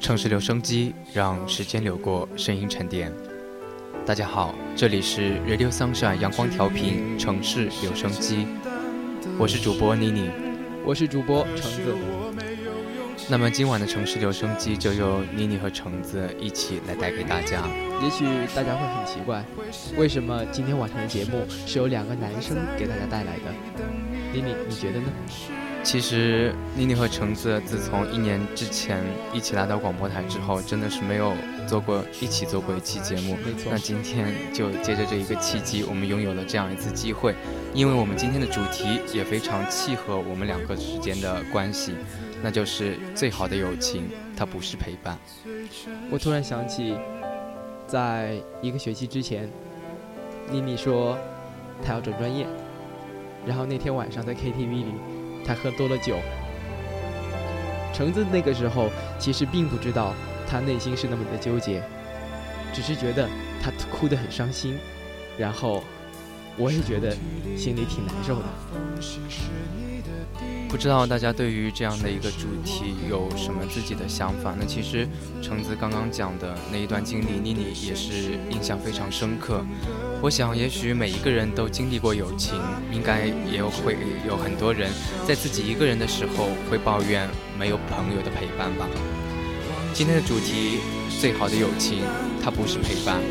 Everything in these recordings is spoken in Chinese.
城市留声机，让时间流过，声音沉淀。大家好，这里是 Radio Sunshine 阳光调频城市留声机，我是主播妮妮，我是主播橙子。那么今晚的城市留声机就由妮妮和橙子一起来带给大家。也许大家会很奇怪，为什么今天晚上的节目是由两个男生给大家带来的？妮妮，你觉得呢？其实妮妮和橙子自从一年之前一起来到广播台之后，真的是没有做过一起做过一期节目。没错。那今天就借着这一个契机，我们拥有了这样一次机会，因为我们今天的主题也非常契合我们两个之间的关系，那就是最好的友情，它不是陪伴。我突然想起，在一个学期之前，妮妮说她要转专业，然后那天晚上在 KTV 里。他喝多了酒，橙子那个时候其实并不知道他内心是那么的纠结，只是觉得他哭得很伤心，然后我也觉得心里挺难受的。不知道大家对于这样的一个主题有什么自己的想法？那其实橙子刚刚讲的那一段经历，妮妮也是印象非常深刻。我想，也许每一个人都经历过友情，应该也会有很多人在自己一个人的时候会抱怨没有朋友的陪伴吧。今天的主题，最好的友情，它不是陪伴。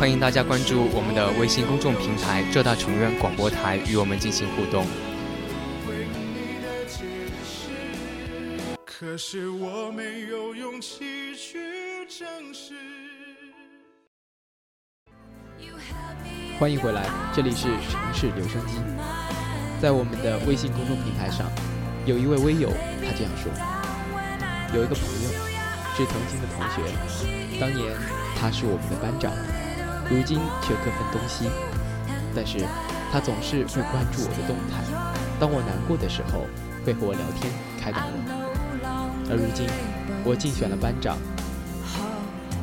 欢迎大家关注我们的微信公众平台浙大成院广播台，与我们进行互动。可是我没有勇气去证实。欢迎回来，这里是城市留声机。在我们的微信公众平台上，有一位微友，他这样说：有一个朋友是曾经的同学，当年他是我们的班长，如今却各分东西。但是，他总是会关注我的动态，当我难过的时候，会和我聊天，开导我。而如今，我竞选了班长。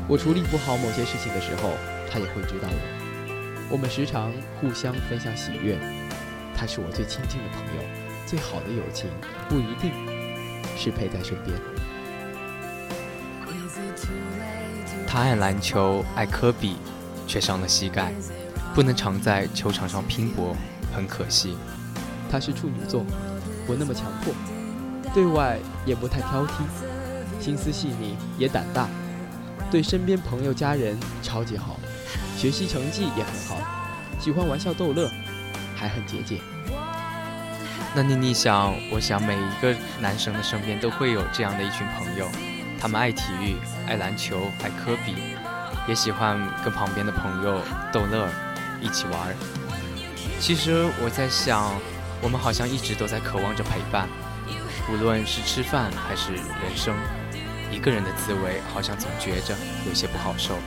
我处理不好某些事情的时候，他也会知道我。我们时常互相分享喜悦。他是我最亲近的朋友。最好的友情不一定是陪在身边。他爱篮球，爱科比，却伤了膝盖，不能常在球场上拼搏，很可惜。他是处女座，不那么强迫。对外也不太挑剔，心思细腻，也胆大，对身边朋友家人超级好，学习成绩也很好，喜欢玩笑逗乐，还很节俭。那妮妮想，我想每一个男生的身边都会有这样的一群朋友，他们爱体育，爱篮球，爱科比，也喜欢跟旁边的朋友逗乐，一起玩。其实我在想，我们好像一直都在渴望着陪伴。无论是吃饭还是人生，一个人的滋味好像总觉着有些不好受。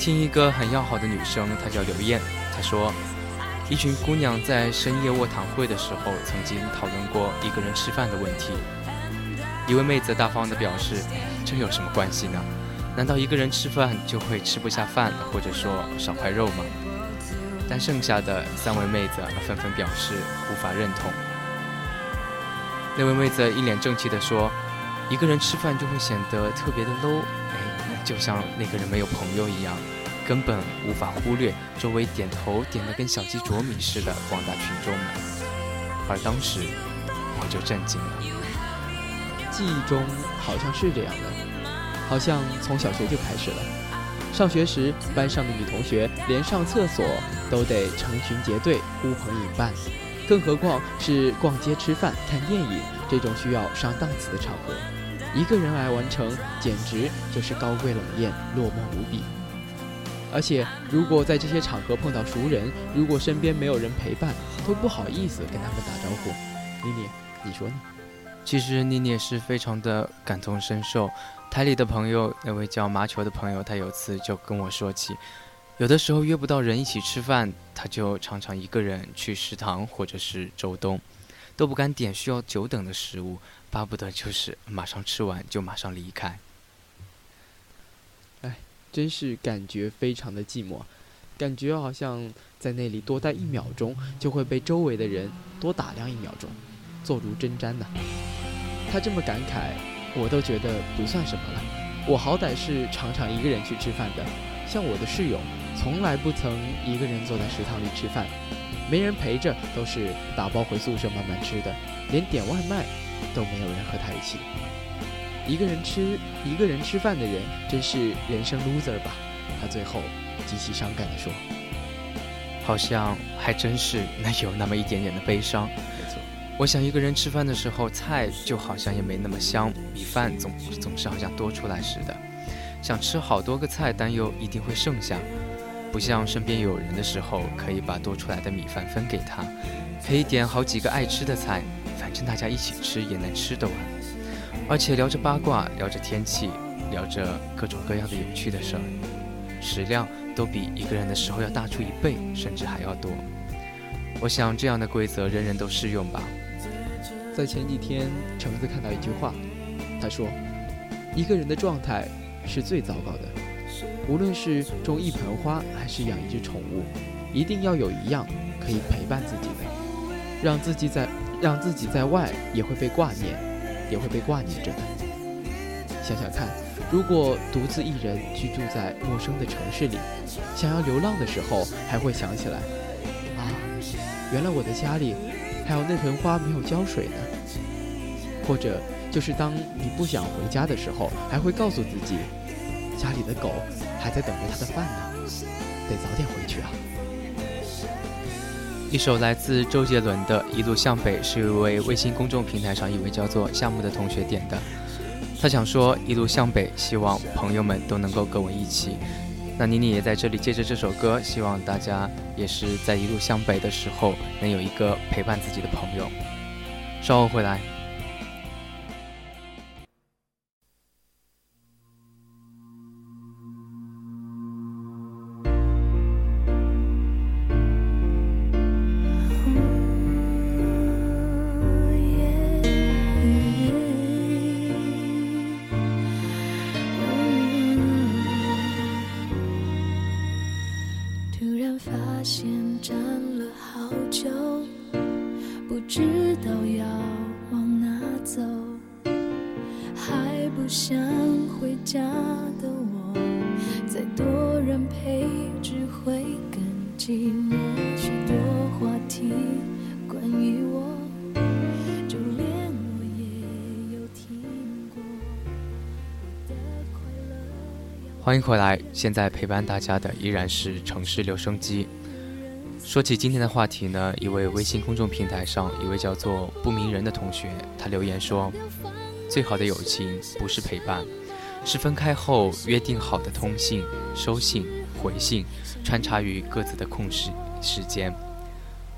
听一个很要好的女生，她叫刘艳，她说，一群姑娘在深夜卧谈会的时候，曾经讨论过一个人吃饭的问题。一位妹子大方地表示，这有什么关系呢？难道一个人吃饭就会吃不下饭，或者说少块肉吗？但剩下的三位妹子纷纷表示无法认同。那位妹子一脸正气地说：“一个人吃饭就会显得特别的 low，就像那个人没有朋友一样，根本无法忽略周围点头点得跟小鸡啄米似的广大群众们。”而当时我就震惊了。记忆中好像是这样的，好像从小学就开始了。上学时，班上的女同学连上厕所都得成群结队呼朋引伴。更何况是逛街、吃饭、看电影这种需要上档次的场合，一个人来完成，简直就是高贵冷艳、落寞无比。而且，如果在这些场合碰到熟人，如果身边没有人陪伴，都不好意思跟他们打招呼。妮妮，你说呢？其实妮妮是非常的感同身受。台里的朋友，那位叫麻球的朋友，他有次就跟我说起。有的时候约不到人一起吃饭，他就常常一个人去食堂或者是周东，都不敢点需要久等的食物，巴不得就是马上吃完就马上离开。哎，真是感觉非常的寂寞，感觉好像在那里多待一秒钟就会被周围的人多打量一秒钟，坐如针毡呐。他这么感慨，我都觉得不算什么了。我好歹是常常一个人去吃饭的，像我的室友，从来不曾一个人坐在食堂里吃饭，没人陪着，都是打包回宿舍慢慢吃的，连点外卖都没有人和他一起。一个人吃一个人吃饭的人，真是人生 loser 吧？他最后极其伤感地说：“好像还真是，那有那么一点点的悲伤。”没错，我想一个人吃饭的时候，菜就好像也没那么香，米饭总总是好像多出来似的。想吃好多个菜，但又一定会剩下。不像身边有人的时候，可以把多出来的米饭分给他，可以点好几个爱吃的菜，反正大家一起吃也能吃得完。而且聊着八卦，聊着天气，聊着各种各样的有趣的事儿，食量都比一个人的时候要大出一倍，甚至还要多。我想这样的规则人人都适用吧。在前几天，橙子看到一句话，他说：“一个人的状态是最糟糕的，无论是种一盆花还是养一只宠物，一定要有一样可以陪伴自己的，让自己在让自己在外也会被挂念。”也会被挂念着的。想想看，如果独自一人居住在陌生的城市里，想要流浪的时候，还会想起来，啊，原来我的家里还有那盆花没有浇水呢。或者，就是当你不想回家的时候，还会告诉自己，家里的狗还在等着它的饭呢，得早点回去啊。一首来自周杰伦的《一路向北》是一位微信公众平台上一位叫做夏木的同学点的。他想说：“一路向北，希望朋友们都能够跟我一起。”那妮妮也在这里借着这首歌，希望大家也是在一路向北的时候，能有一个陪伴自己的朋友。稍后回来。欢迎回来，现在陪伴大家的依然是城市留声机。说起今天的话题呢，一位微信公众平台上一位叫做不明人的同学，他留言说：“最好的友情不是陪伴，是分开后约定好的通信、收信、回信，穿插于各自的空时时间。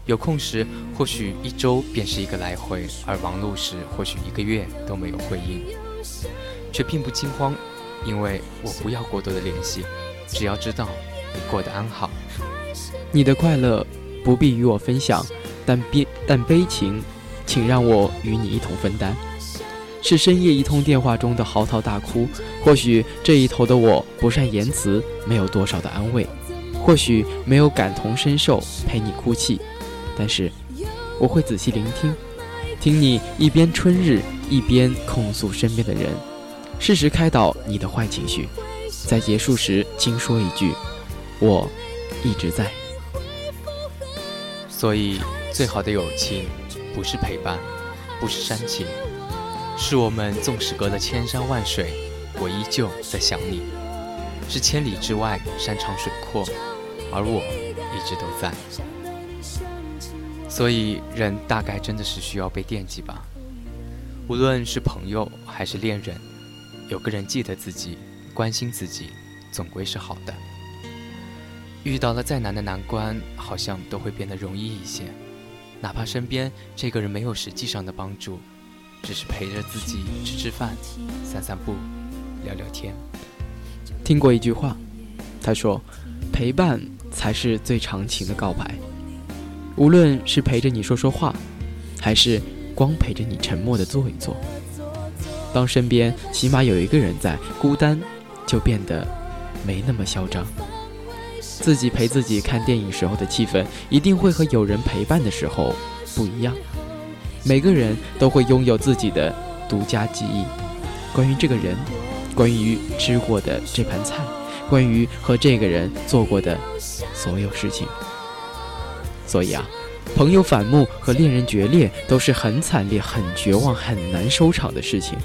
有空时或许一周便是一个来回，而忙碌时或许一个月都没有回应，却并不惊慌。”因为我不要过多的联系，只要知道你过得安好。你的快乐不必与我分享，但悲但悲情，请让我与你一同分担。是深夜一通电话中的嚎啕大哭，或许这一头的我不善言辞，没有多少的安慰，或许没有感同身受陪你哭泣，但是我会仔细聆听，听你一边春日一边控诉身边的人。适时开导你的坏情绪，在结束时轻说一句：“我一直在。”所以，最好的友情不是陪伴，不是煽情，是我们纵使隔了千山万水，我依旧在想你；是千里之外山长水阔，而我一直都在。所以，人大概真的是需要被惦记吧，无论是朋友还是恋人。有个人记得自己，关心自己，总归是好的。遇到了再难的难关，好像都会变得容易一些。哪怕身边这个人没有实际上的帮助，只是陪着自己吃吃饭、散散步、聊聊天。听过一句话，他说：“陪伴才是最长情的告白。”无论是陪着你说说话，还是光陪着你沉默的坐一坐。当身边起码有一个人在，孤单就变得没那么嚣张。自己陪自己看电影时候的气氛，一定会和有人陪伴的时候不一样。每个人都会拥有自己的独家记忆，关于这个人，关于吃过的这盘菜，关于和这个人做过的所有事情。所以啊，朋友反目和恋人决裂都是很惨烈、很绝望、很难收场的事情。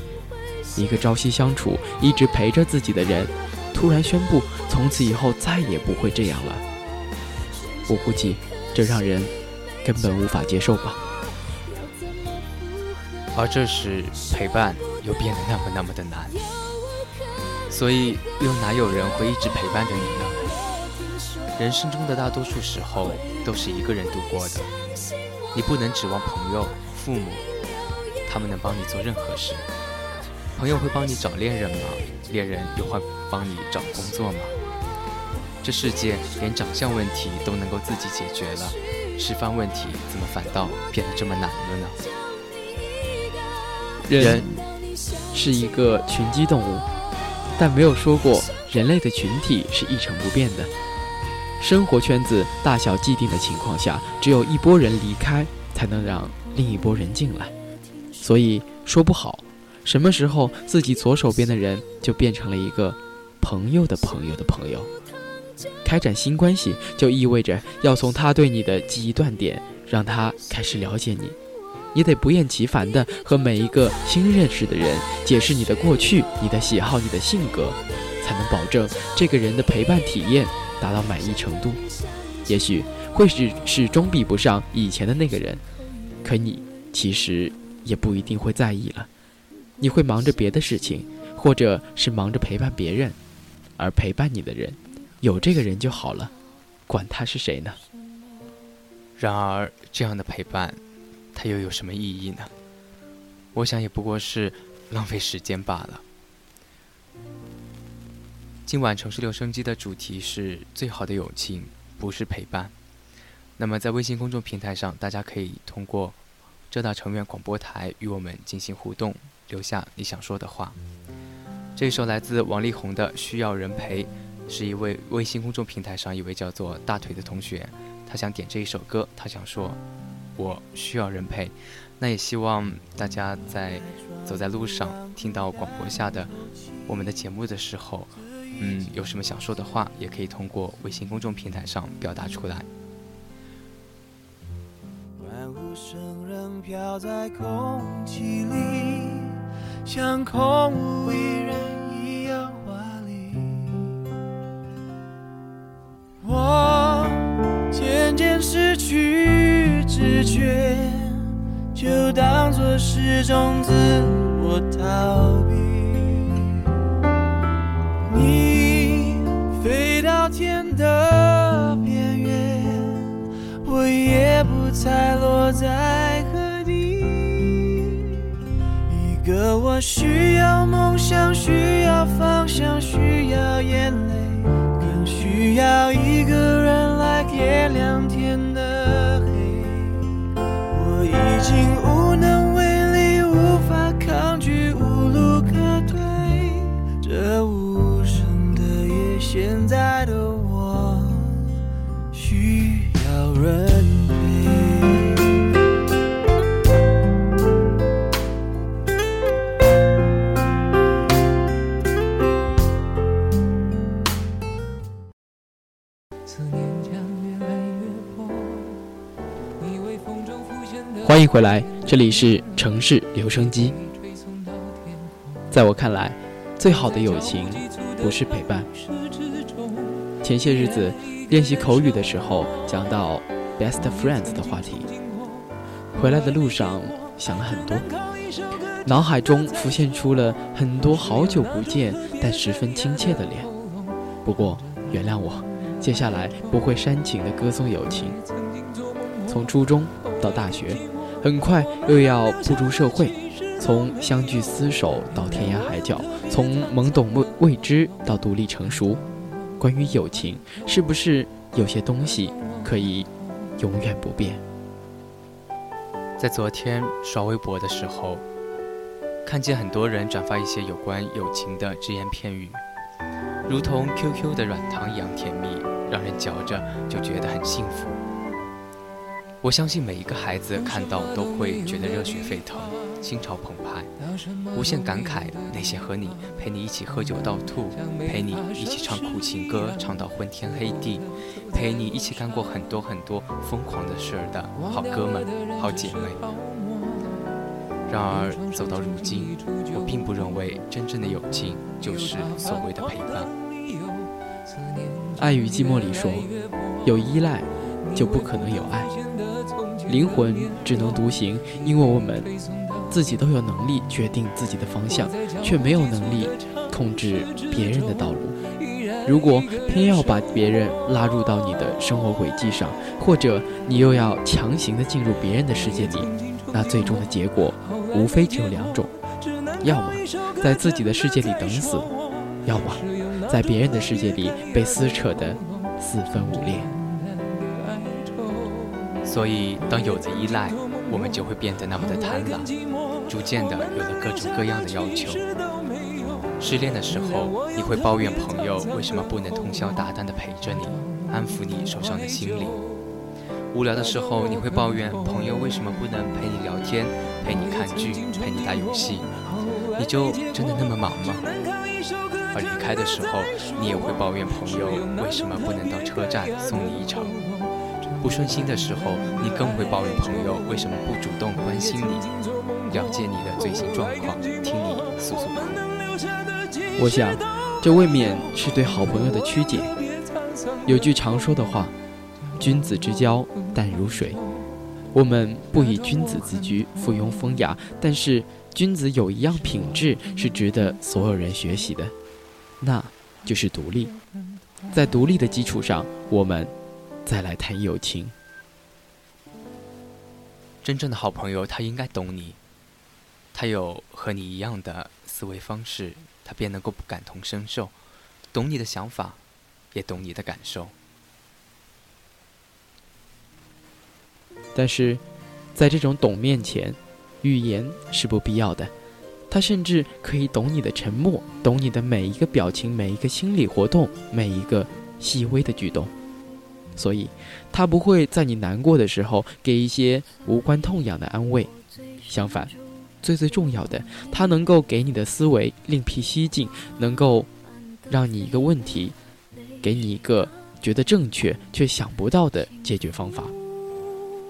一个朝夕相处、一直陪着自己的人，突然宣布从此以后再也不会这样了，我估计这让人根本无法接受吧。而这时，陪伴又变得那么那么的难，所以又哪有人会一直陪伴着你呢？人生中的大多数时候都是一个人度过的，你不能指望朋友、父母，他们能帮你做任何事。朋友会帮你找恋人吗？恋人又会帮你找工作吗？这世界连长相问题都能够自己解决了，吃饭问题怎么反倒变得这么难了呢？人是一个群居动物，但没有说过人类的群体是一成不变的。生活圈子大小既定的情况下，只有一拨人离开，才能让另一拨人进来。所以说不好，什么时候自己左手边的人就变成了一个朋友的朋友的朋友。开展新关系，就意味着要从他对你的记忆断点，让他开始了解你。你得不厌其烦地和每一个新认识的人解释你的过去、你的喜好、你的性格，才能保证这个人的陪伴体验。达到满意程度，也许会始始终比不上以前的那个人，可你其实也不一定会在意了。你会忙着别的事情，或者是忙着陪伴别人，而陪伴你的人，有这个人就好了，管他是谁呢？然而，这样的陪伴，它又有什么意义呢？我想，也不过是浪费时间罢了。今晚城市留声机的主题是最好的友情不是陪伴。那么在微信公众平台上，大家可以通过浙大成员广播台与我们进行互动，留下你想说的话。这首来自王力宏的《需要人陪》，是一位微信公众平台上一位叫做大腿的同学，他想点这一首歌，他想说：“我需要人陪。”那也希望大家在走在路上听到广播下的我们的节目的时候。嗯，有什么想说的话，也可以通过微信公众平台上表达出来。飘在空气里，像空无一人一样华丽。我渐渐失去知觉，就当作是种自我逃避。你飞到天的边缘，我也不猜落在个我需要梦想，需要方向，需要眼泪，更需要一个人来点亮天的黑。我已经无能回来，这里是城市留声机。在我看来，最好的友情不是陪伴。前些日子练习口语的时候，讲到 best friends 的话题，回来的路上想了很多，脑海中浮现出了很多好久不见但十分亲切的脸。不过原谅我，接下来不会煽情的歌颂友情。从初中到大学。很快又要步入社会，从相聚厮守到天涯海角，从懵懂未未知到独立成熟。关于友情，是不是有些东西可以永远不变？在昨天刷微博的时候，看见很多人转发一些有关友情的只言片语，如同 QQ 的软糖一样甜蜜，让人嚼着就觉得很幸福。我相信每一个孩子看到都会觉得热血沸腾、心潮澎湃，无限感慨那些和你陪你一起喝酒到吐，陪你一起唱苦情歌唱到昏天黑地，陪你一起干过很多很多疯狂的事儿的好哥们、好姐妹。然而走到如今，我并不认为真正的友情就是所谓的陪伴。《爱与寂寞》里说，有依赖就不可能有爱，灵魂只能独行，因为我们。自己都有能力决定自己的方向，却没有能力控制别人的道路。如果偏要把别人拉入到你的生活轨迹上，或者你又要强行的进入别人的世界里，那最终的结果无非只有两种：要么在自己的世界里等死，要么在别人的世界里被撕扯得四分五裂。所以，当有了依赖，我们就会变得那么的贪婪，逐渐的有了各种各样的要求。失恋的时候，你会抱怨朋友为什么不能通宵达旦的陪着你，安抚你受伤的心灵；无聊的时候，你会抱怨朋友为什么不能陪你聊天、陪你看剧、陪你打游戏。你就真的那么忙吗？而离开的时候，你也会抱怨朋友为什么不能到车站送你一程。不顺心的时候，你更会抱怨朋友为什么不主动关心你，了解你的最新状况，听你诉诉苦。我想，这未免是对好朋友的曲解。有句常说的话：“君子之交淡如水。”我们不以君子自居，附庸风雅，但是君子有一样品质是值得所有人学习的，那就是独立。在独立的基础上，我们。再来谈友情。真正的好朋友，他应该懂你，他有和你一样的思维方式，他便能够感同身受，懂你的想法，也懂你的感受。但是，在这种懂面前，语言是不必要的。他甚至可以懂你的沉默，懂你的每一个表情、每一个心理活动、每一个细微的举动。所以，他不会在你难过的时候给一些无关痛痒的安慰，相反，最最重要的，他能够给你的思维另辟蹊径，能够让你一个问题，给你一个觉得正确却想不到的解决方法。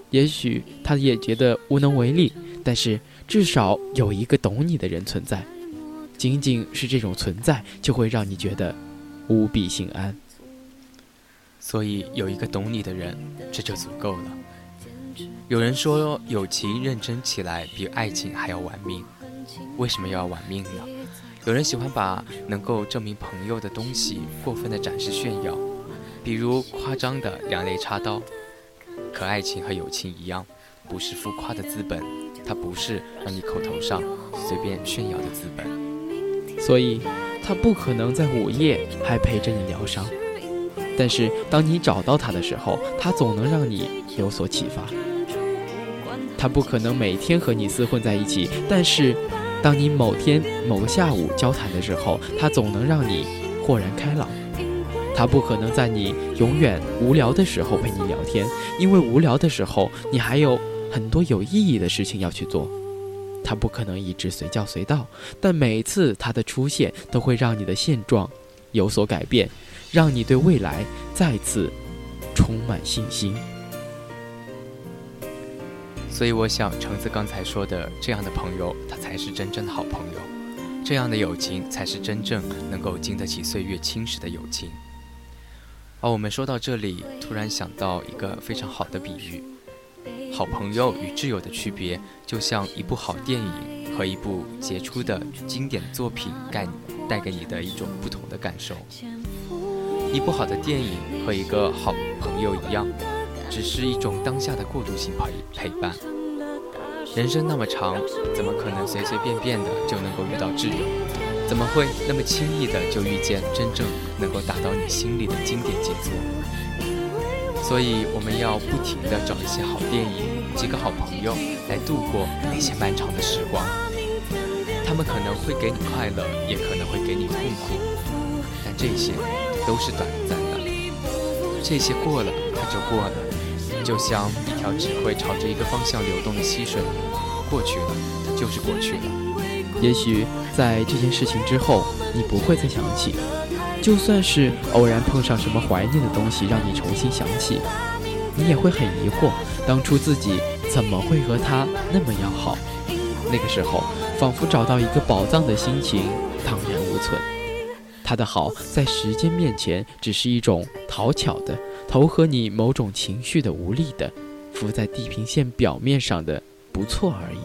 也许他也觉得无能为力，但是至少有一个懂你的人存在，仅仅是这种存在，就会让你觉得无比心安。所以有一个懂你的人，这就足够了。有人说，友情认真起来比爱情还要玩命。为什么要玩命呢？有人喜欢把能够证明朋友的东西过分的展示炫耀，比如夸张的两肋插刀。可爱情和友情一样，不是浮夸的资本，它不是让你口头上随便炫耀的资本。所以，它不可能在午夜还陪着你疗伤。但是，当你找到他的时候，他总能让你有所启发。他不可能每天和你厮混在一起，但是，当你某天某个下午交谈的时候，他总能让你豁然开朗。他不可能在你永远无聊的时候陪你聊天，因为无聊的时候你还有很多有意义的事情要去做。他不可能一直随叫随到，但每次他的出现都会让你的现状有所改变。让你对未来再次充满信心。所以，我想橙子刚才说的这样的朋友，他才是真正的好朋友。这样的友情，才是真正能够经得起岁月侵蚀的友情。而我们说到这里，突然想到一个非常好的比喻：好朋友与挚友的区别，就像一部好电影和一部杰出的经典作品带带给你的一种不同的感受。一部好的电影和一个好朋友一样，只是一种当下的过渡性陪陪伴。人生那么长，怎么可能随随便便的就能够遇到挚友？怎么会那么轻易的就遇见真正能够打到你心里的经典杰作？所以我们要不停的找一些好电影、几个好朋友来度过那些漫长的时光。他们可能会给你快乐，也可能会给你痛苦，但这些。都是短暂的，这些过了，它就过了，就像一条只会朝着一个方向流动的溪水，过去了，它就是过去了。也许在这件事情之后，你不会再想起；就算是偶然碰上什么怀念的东西，让你重新想起，你也会很疑惑，当初自己怎么会和他那么要好？那个时候，仿佛找到一个宝藏的心情荡然无存。他的好，在时间面前，只是一种讨巧的、投合你某种情绪的无力的、浮在地平线表面上的不错而已。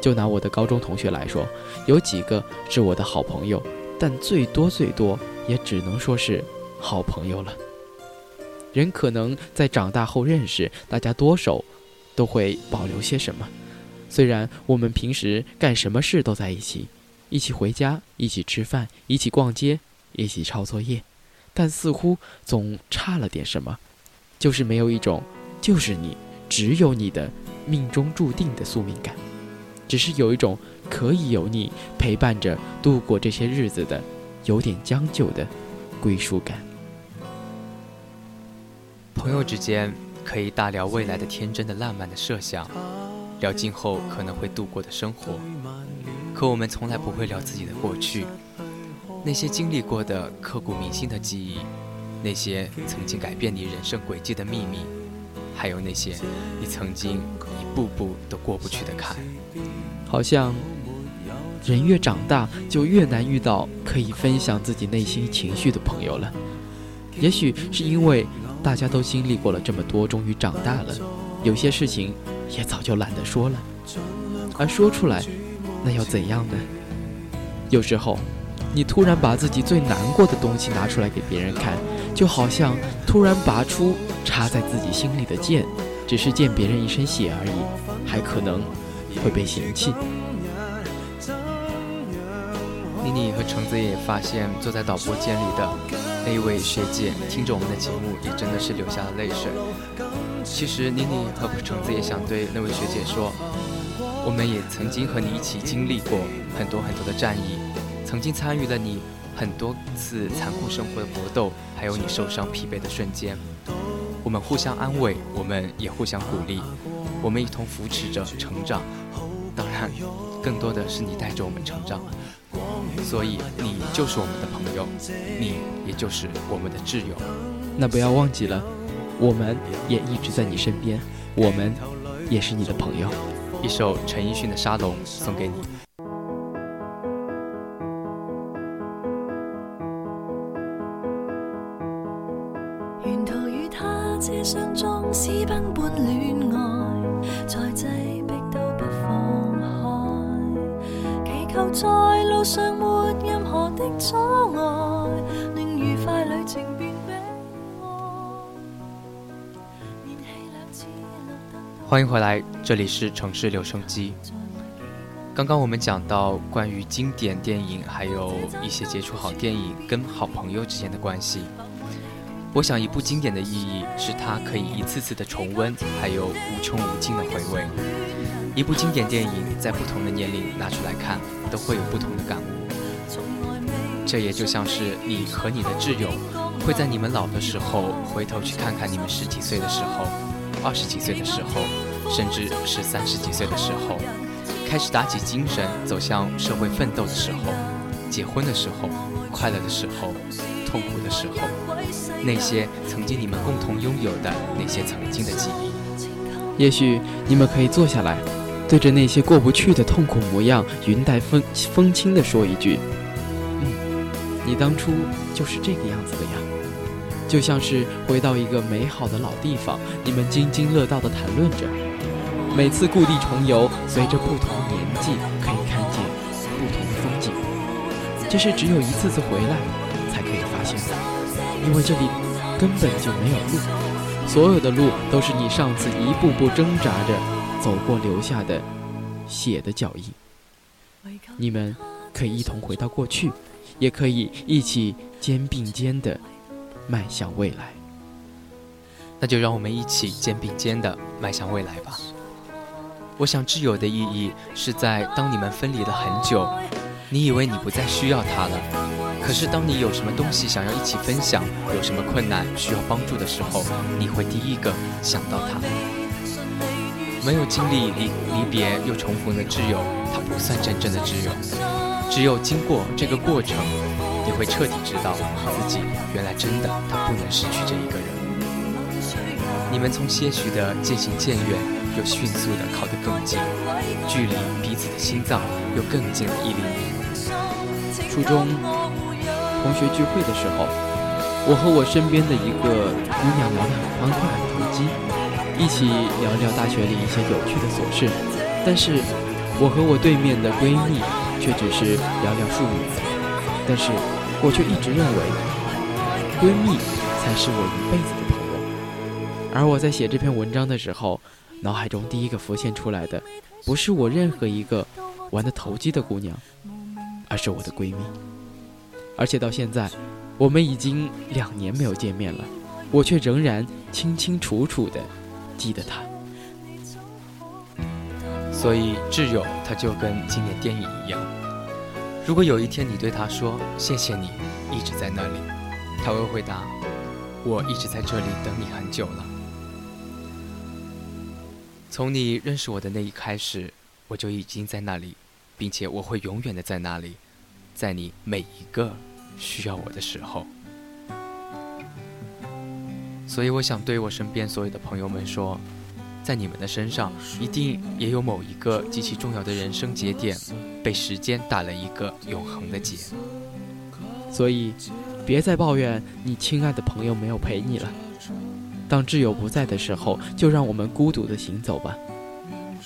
就拿我的高中同学来说，有几个是我的好朋友，但最多最多也只能说是好朋友了。人可能在长大后认识，大家多少都会保留些什么。虽然我们平时干什么事都在一起，一起回家，一起吃饭，一起逛街，一起抄作业，但似乎总差了点什么，就是没有一种就是你，只有你的命中注定的宿命感。只是有一种可以有你陪伴着度过这些日子的，有点将就的归属感。朋友之间可以大聊未来的天真的浪漫的设想，聊今后可能会度过的生活，可我们从来不会聊自己的过去，那些经历过的刻骨铭心的记忆，那些曾经改变你人生轨迹的秘密，还有那些你曾经一。步步都过不去的坎，好像人越长大就越难遇到可以分享自己内心情绪的朋友了。也许是因为大家都经历过了这么多，终于长大了，有些事情也早就懒得说了。而说出来，那要怎样呢？有时候，你突然把自己最难过的东西拿出来给别人看，就好像突然拔出插在自己心里的剑。只是溅别人一身血而已，还可能会被嫌弃。妮妮和橙子也发现，坐在导播间里的那一位学姐听着我们的节目，也真的是流下了泪水。其实妮妮和橙子也想对那位学姐说，我们也曾经和你一起经历过很多很多的战役，曾经参与了你很多次残酷生活的搏斗，还有你受伤疲惫的瞬间。我们互相安慰，我们也互相鼓励，我们一同扶持着成长。当然，更多的是你带着我们成长，所以你就是我们的朋友，你也就是我们的挚友。那不要忘记了，我们也一直在你身边，我们也是你的朋友。一首陈奕迅的《沙龙》送给你。欢迎回来，这里是城市留声机。刚刚我们讲到关于经典电影，还有一些接触好电影跟好朋友之间的关系。我想，一部经典的意义是它可以一次次的重温，还有无穷无尽的回味。一部经典电影在不同的年龄拿出来看，都会有不同的感悟。这也就像是你和你的挚友，会在你们老的时候回头去看看你们十几岁的时候，二十几岁的时候。甚至是三十几岁的时候，开始打起精神走向社会奋斗的时候，结婚的时候，快乐的时候，痛苦的时候，那些曾经你们共同拥有的那些曾经的记忆，也许你们可以坐下来，对着那些过不去的痛苦模样，云淡风风轻地说一句：“嗯，你当初就是这个样子的呀。”就像是回到一个美好的老地方，你们津津乐道地谈论着。每次故地重游，随着不同年纪，可以看见不同的风景。这是只有一次次回来才可以发现的，因为这里根本就没有路，所有的路都是你上次一步步挣扎着走过留下的血的脚印。你们可以一同回到过去，也可以一起肩并肩的迈向未来。那就让我们一起肩并肩的迈向未来吧。我想挚友的意义是在当你们分离了很久，你以为你不再需要他了，可是当你有什么东西想要一起分享，有什么困难需要帮助的时候，你会第一个想到他。没有经历离离别又重逢的挚友，他不算真正的挚友。只有经过这个过程，你会彻底知道自己原来真的他不能失去这一个人。你们从些许的渐行渐远，又迅速的靠得更近，距离彼此的心脏又更近了一厘米。初中同学聚会的时候，我和我身边的一个姑娘聊得很欢快、很投机，一起聊聊大学里一些有趣的琐事。但是，我和我对面的闺蜜却只是聊聊术语。但是，我却一直认为，闺蜜才是我一辈子的朋友。而我在写这篇文章的时候，脑海中第一个浮现出来的，不是我任何一个玩的投机的姑娘，而是我的闺蜜。而且到现在，我们已经两年没有见面了，我却仍然清清楚楚的记得她。所以挚友他就跟经典电影一样，如果有一天你对他说“谢谢你一直在那里”，他会回答：“我一直在这里等你很久了。”从你认识我的那一开始，我就已经在那里，并且我会永远的在那里，在你每一个。需要我的时候，所以我想对我身边所有的朋友们说，在你们的身上一定也有某一个极其重要的人生节点，被时间打了一个永恒的结。所以，别再抱怨你亲爱的朋友没有陪你了。当挚友不在的时候，就让我们孤独的行走吧，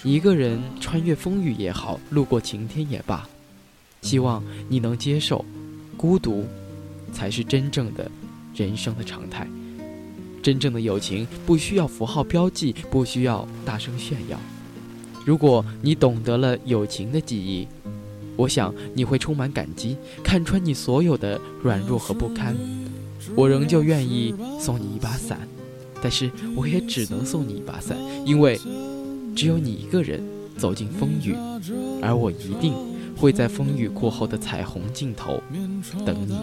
一个人穿越风雨也好，路过晴天也罢。希望你能接受。孤独，才是真正的人生的常态。真正的友情不需要符号标记，不需要大声炫耀。如果你懂得了友情的记忆，我想你会充满感激，看穿你所有的软弱和不堪。我仍旧愿意送你一把伞，但是我也只能送你一把伞，因为只有你一个人走进风雨，而我一定。会在风雨过后的彩虹尽头等你，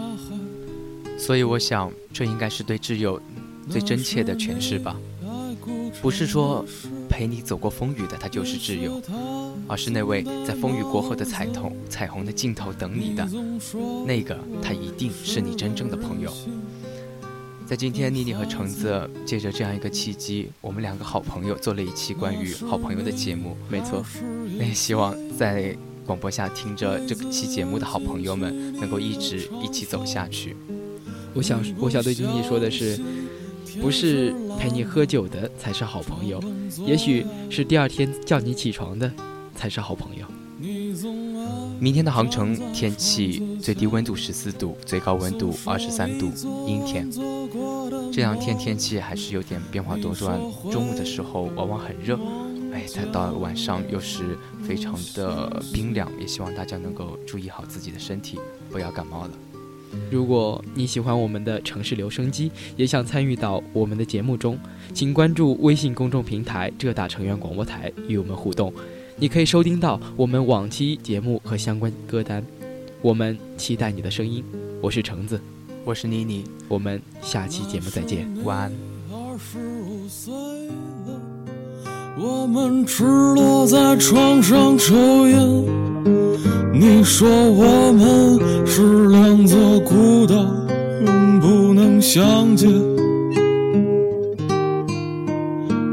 所以我想，这应该是对挚友最真切的诠释吧。不是说陪你走过风雨的他就是挚友，而是那位在风雨过后的彩虹彩虹的尽头等你的那个，他一定是你真正的朋友。在今天，妮妮和橙子借着这样一个契机，我们两个好朋友做了一期关于好朋友的节目。没错，那也希望在。广播下听着这期节目的好朋友们，能够一直一起走下去。我想，我想对妮妮说的是，不是陪你喝酒的才是好朋友，也许是第二天叫你起床的才是好朋友。明天的杭城天气最低温度十四度，最高温度二十三度，阴天。这两天天气还是有点变化多端，中午的时候往往很热。哎，再到晚上又是非常的冰凉，也希望大家能够注意好自己的身体，不要感冒了。如果你喜欢我们的城市留声机，也想参与到我们的节目中，请关注微信公众平台“浙大成员广播台”与我们互动。你可以收听到我们往期节目和相关歌单。我们期待你的声音。我是橙子，我是妮妮，我们下期节目再见，晚安。我们赤裸在床上抽烟，你说我们是两座孤岛，永不能相见。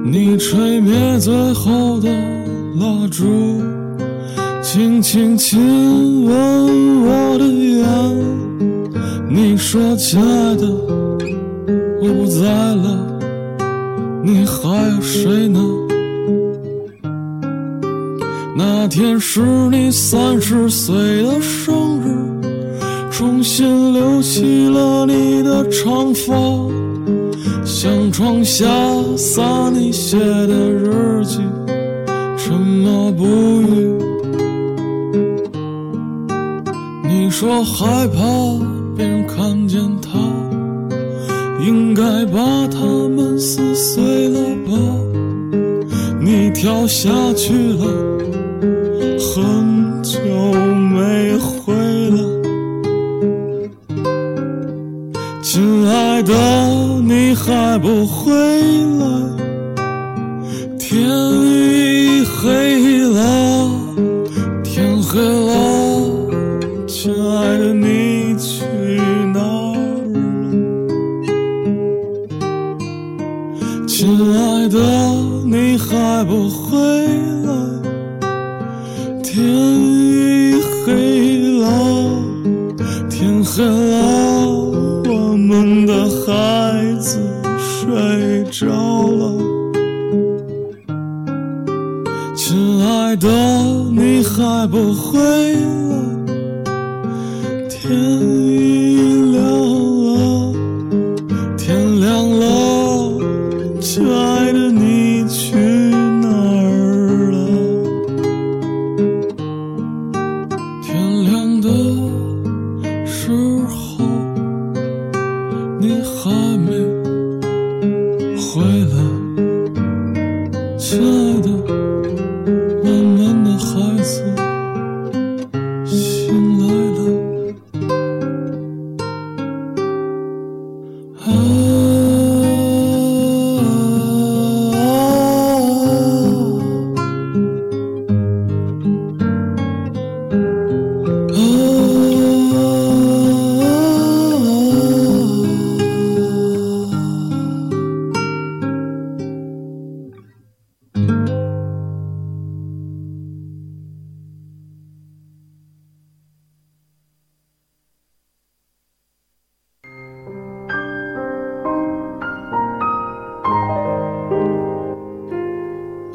你吹灭最后的蜡烛，轻轻亲吻我的眼。你说亲爱的，我不在了，你还有谁呢？那天是你三十岁的生日，重新留起了你的长发，向窗下洒你写的日记，沉默不语。你说害怕别人看见他，应该把他们撕碎了吧？你跳下去了。很久没回来，亲爱的，你还不回来？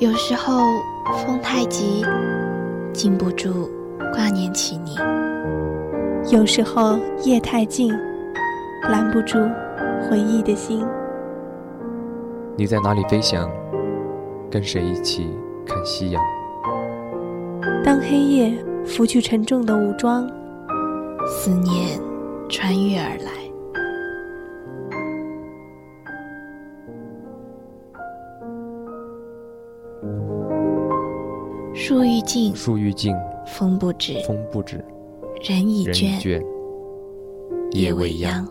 有时候风太急，禁不住挂念起你；有时候夜太静，拦不住回忆的心。你在哪里飞翔？跟谁一起看夕阳？当黑夜拂去沉重的武装，思念穿越而来。树欲静，树欲静，风不止，风不止，人已倦，倦，夜夜未央。